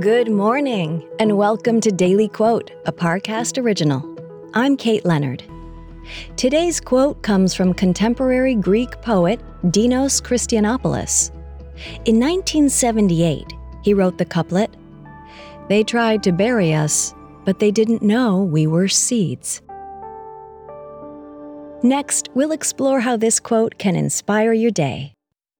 Good morning, and welcome to Daily Quote, a Parcast original. I'm Kate Leonard. Today's quote comes from contemporary Greek poet Dinos Christianopoulos. In 1978, he wrote the couplet They tried to bury us, but they didn't know we were seeds. Next, we'll explore how this quote can inspire your day.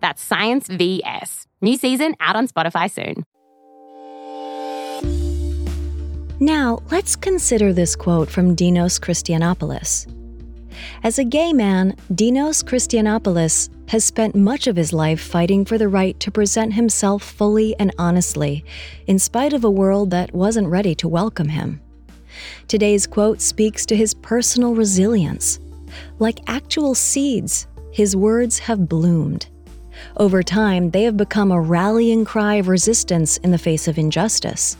That's Science VS. New season out on Spotify soon. Now, let's consider this quote from Dinos Christianopoulos. As a gay man, Dinos Christianopoulos has spent much of his life fighting for the right to present himself fully and honestly, in spite of a world that wasn't ready to welcome him. Today's quote speaks to his personal resilience. Like actual seeds, his words have bloomed. Over time, they have become a rallying cry of resistance in the face of injustice.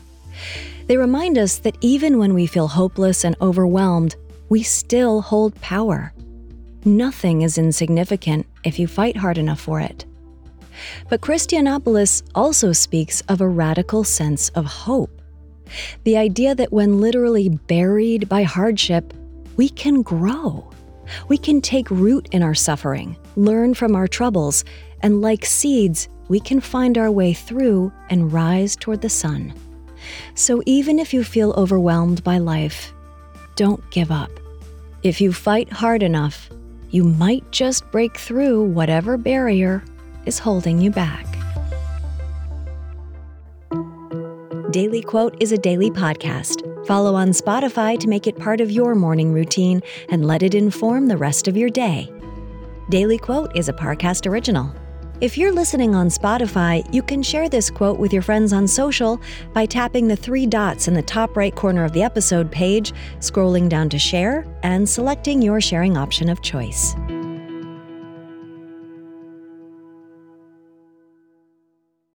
They remind us that even when we feel hopeless and overwhelmed, we still hold power. Nothing is insignificant if you fight hard enough for it. But Christianopoulos also speaks of a radical sense of hope. The idea that when literally buried by hardship, we can grow. We can take root in our suffering, learn from our troubles, and like seeds, we can find our way through and rise toward the sun. So even if you feel overwhelmed by life, don't give up. If you fight hard enough, you might just break through whatever barrier is holding you back. Daily Quote is a daily podcast. Follow on Spotify to make it part of your morning routine and let it inform the rest of your day. Daily Quote is a Parcast original. If you're listening on Spotify, you can share this quote with your friends on social by tapping the three dots in the top right corner of the episode page, scrolling down to share, and selecting your sharing option of choice.